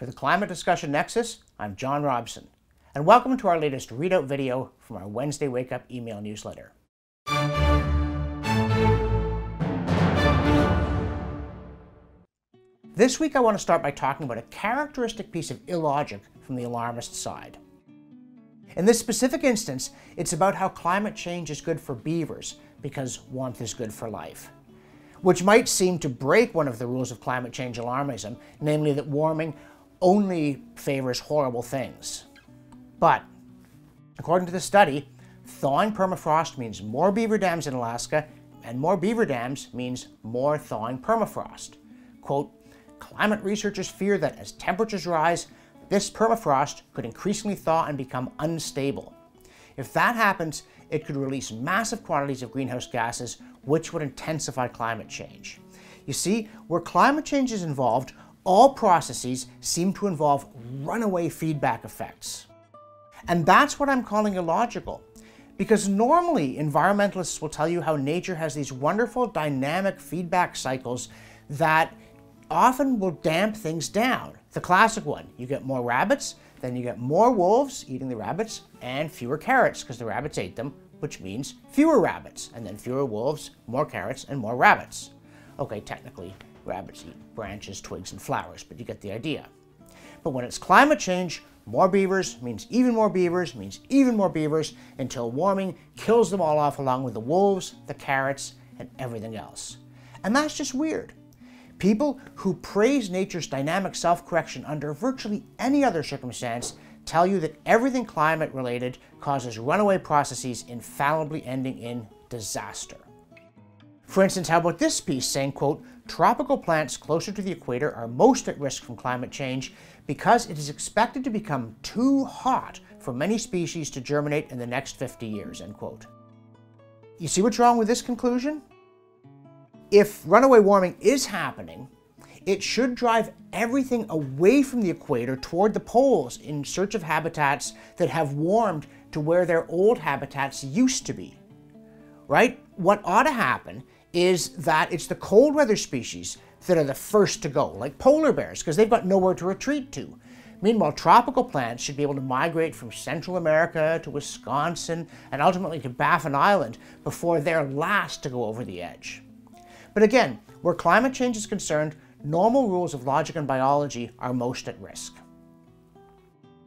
For the Climate Discussion Nexus, I'm John Robson, and welcome to our latest readout video from our Wednesday Wake Up email newsletter. This week I want to start by talking about a characteristic piece of illogic from the alarmist side. In this specific instance, it's about how climate change is good for beavers because warmth is good for life which might seem to break one of the rules of climate change alarmism, namely that warming only favors horrible things. But, according to the study, thawing permafrost means more beaver dams in Alaska, and more beaver dams means more thawing permafrost. Quote, climate researchers fear that as temperatures rise, this permafrost could increasingly thaw and become unstable. If that happens, it could release massive quantities of greenhouse gases, which would intensify climate change. You see, where climate change is involved, all processes seem to involve runaway feedback effects. And that's what I'm calling illogical. Because normally environmentalists will tell you how nature has these wonderful dynamic feedback cycles that often will damp things down. The classic one, you get more rabbits, then you get more wolves eating the rabbits and fewer carrots because the rabbits ate them, which means fewer rabbits, and then fewer wolves, more carrots, and more rabbits. Okay, technically, rabbits eat branches, twigs, and flowers, but you get the idea. But when it's climate change, more beavers means even more beavers, means even more beavers, until warming kills them all off along with the wolves, the carrots, and everything else. And that's just weird. People who praise nature's dynamic self-correction under virtually any other circumstance tell you that everything climate related causes runaway processes infallibly ending in disaster. For instance, how about this piece saying, quote, tropical plants closer to the equator are most at risk from climate change because it is expected to become too hot for many species to germinate in the next 50 years, end quote. You see what's wrong with this conclusion? if runaway warming is happening, it should drive everything away from the equator toward the poles in search of habitats that have warmed to where their old habitats used to be. Right? What ought to happen is that it's the cold weather species that are the first to go, like polar bears, because they've got nowhere to retreat to. Meanwhile, tropical plants should be able to migrate from Central America to Wisconsin and ultimately to Baffin Island before they're last to go over the edge. But again, where climate change is concerned, normal rules of logic and biology are most at risk.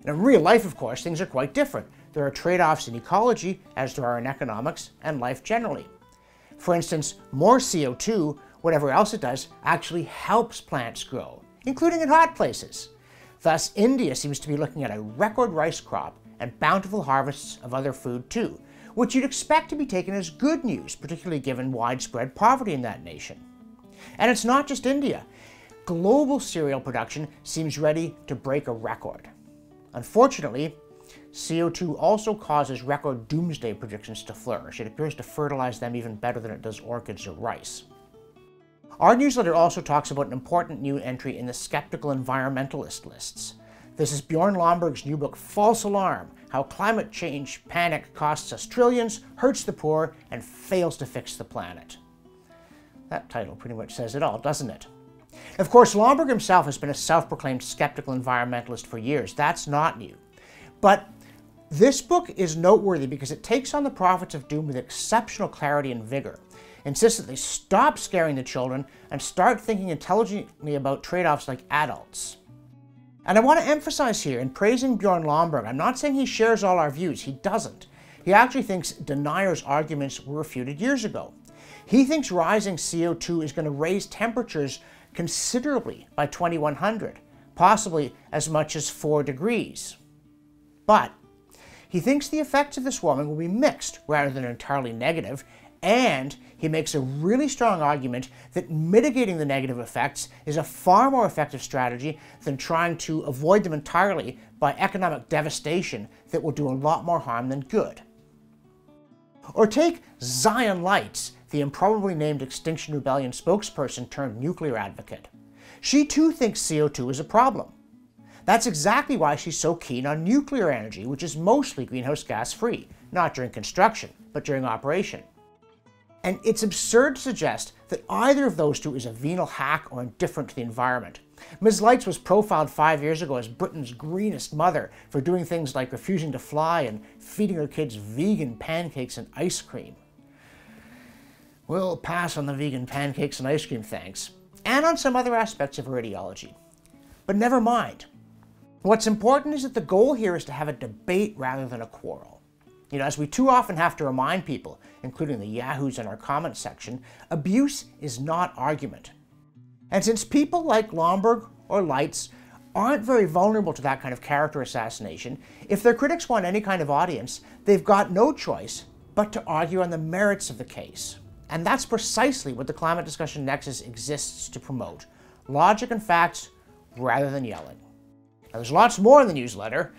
In real life, of course, things are quite different. There are trade-offs in ecology, as there are in economics and life generally. For instance, more CO2, whatever else it does, actually helps plants grow, including in hot places. Thus, India seems to be looking at a record rice crop and bountiful harvests of other food too, which you'd expect to be taken as good news, particularly given widespread poverty in that nation. And it's not just India. Global cereal production seems ready to break a record. Unfortunately, CO2 also causes record doomsday predictions to flourish. It appears to fertilize them even better than it does orchids or rice. Our newsletter also talks about an important new entry in the skeptical environmentalist lists. This is Bjorn Lomborg's new book, False Alarm, How Climate Change Panic Costs Us Trillions, Hurts the Poor, and Fails to Fix the Planet. That title pretty much says it all, doesn't it? Of course, Lomborg himself has been a self-proclaimed skeptical environmentalist for years. That's not new. But this book is noteworthy because it takes on the prophets of doom with exceptional clarity and vigor, insists that they stop scaring the children and start thinking intelligently about trade-offs like adults. And I want to emphasize here, in praising Bjorn Lomborg, I'm not saying he shares all our views. He doesn't. He actually thinks deniers' arguments were refuted years ago. He thinks rising CO2 is going to raise temperatures considerably by 2100, possibly as much as 4 degrees. But he thinks the effects of this warming will be mixed rather than entirely negative, and he makes a really strong argument that mitigating the negative effects is a far more effective strategy than trying to avoid them entirely by economic devastation that will do a lot more harm than good. Or take Zion Lights, the improbably named Extinction Rebellion spokesperson turned nuclear advocate. She too thinks CO2 is a problem. That's exactly why she's so keen on nuclear energy, which is mostly greenhouse gas free, not during construction, but during operation. And it's absurd to suggest that either of those two is a venal hack or indifferent to the environment. Ms. Lights was profiled five years ago as Britain's greenest mother for doing things like refusing to fly and feeding her kids vegan pancakes and ice cream. We'll pass on the vegan pancakes and ice cream, thanks, and on some other aspects of her ideology. But never mind. What's important is that the goal here is to have a debate rather than a quarrel. You know, as we too often have to remind people, including the yahoos in our comment section, abuse is not argument. And since people like Lomborg or Lights aren't very vulnerable to that kind of character assassination, if their critics want any kind of audience, they've got no choice but to argue on the merits of the case. And that's precisely what the Climate Discussion Nexus exists to promote logic and facts rather than yelling. Now, there's lots more in the newsletter,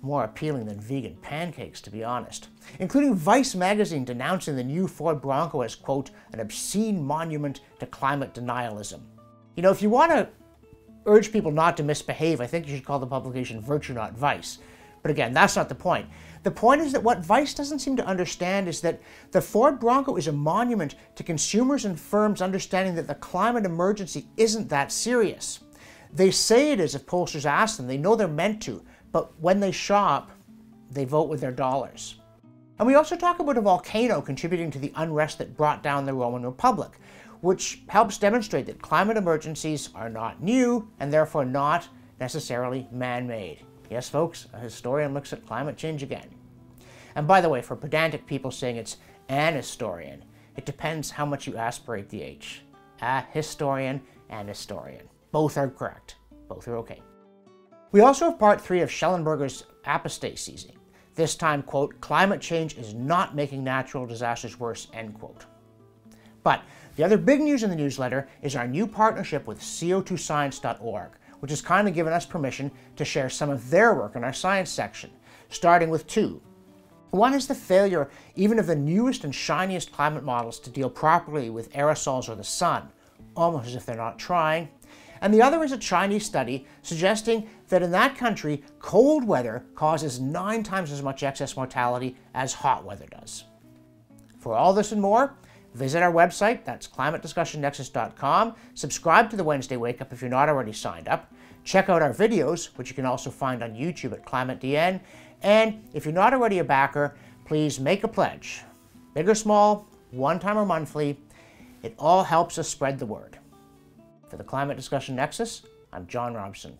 more appealing than vegan pancakes, to be honest, including Vice magazine denouncing the new Ford Bronco as, quote, an obscene monument to climate denialism. You know, if you want to urge people not to misbehave, I think you should call the publication Virtue Not Vice. But again, that's not the point. The point is that what Vice doesn't seem to understand is that the Ford Bronco is a monument to consumers and firms understanding that the climate emergency isn't that serious. They say it is if pollsters ask them, they know they're meant to, but when they shop, they vote with their dollars. And we also talk about a volcano contributing to the unrest that brought down the Roman Republic, which helps demonstrate that climate emergencies are not new and therefore not necessarily man-made. Yes, folks, a historian looks at climate change again. And by the way, for pedantic people saying it's an historian, it depends how much you aspirate the H. A historian and historian. Both are correct. Both are okay. We also have part three of Shellenberger's apostases. This time, quote, climate change is not making natural disasters worse, end quote. But the other big news in the newsletter is our new partnership with CO2science.org, which has kindly given us permission to share some of their work in our science section, starting with two one is the failure even of the newest and shiniest climate models to deal properly with aerosols or the sun, almost as if they're not trying. And the other is a Chinese study suggesting that in that country, cold weather causes nine times as much excess mortality as hot weather does. For all this and more, visit our website, that's climatediscussionnexus.com, subscribe to the Wednesday Wake Up if you're not already signed up, check out our videos, which you can also find on YouTube at ClimateDN, and if you're not already a backer, please make a pledge. Big or small, one time or monthly, it all helps us spread the word. For the Climate Discussion Nexus, I'm John Robson.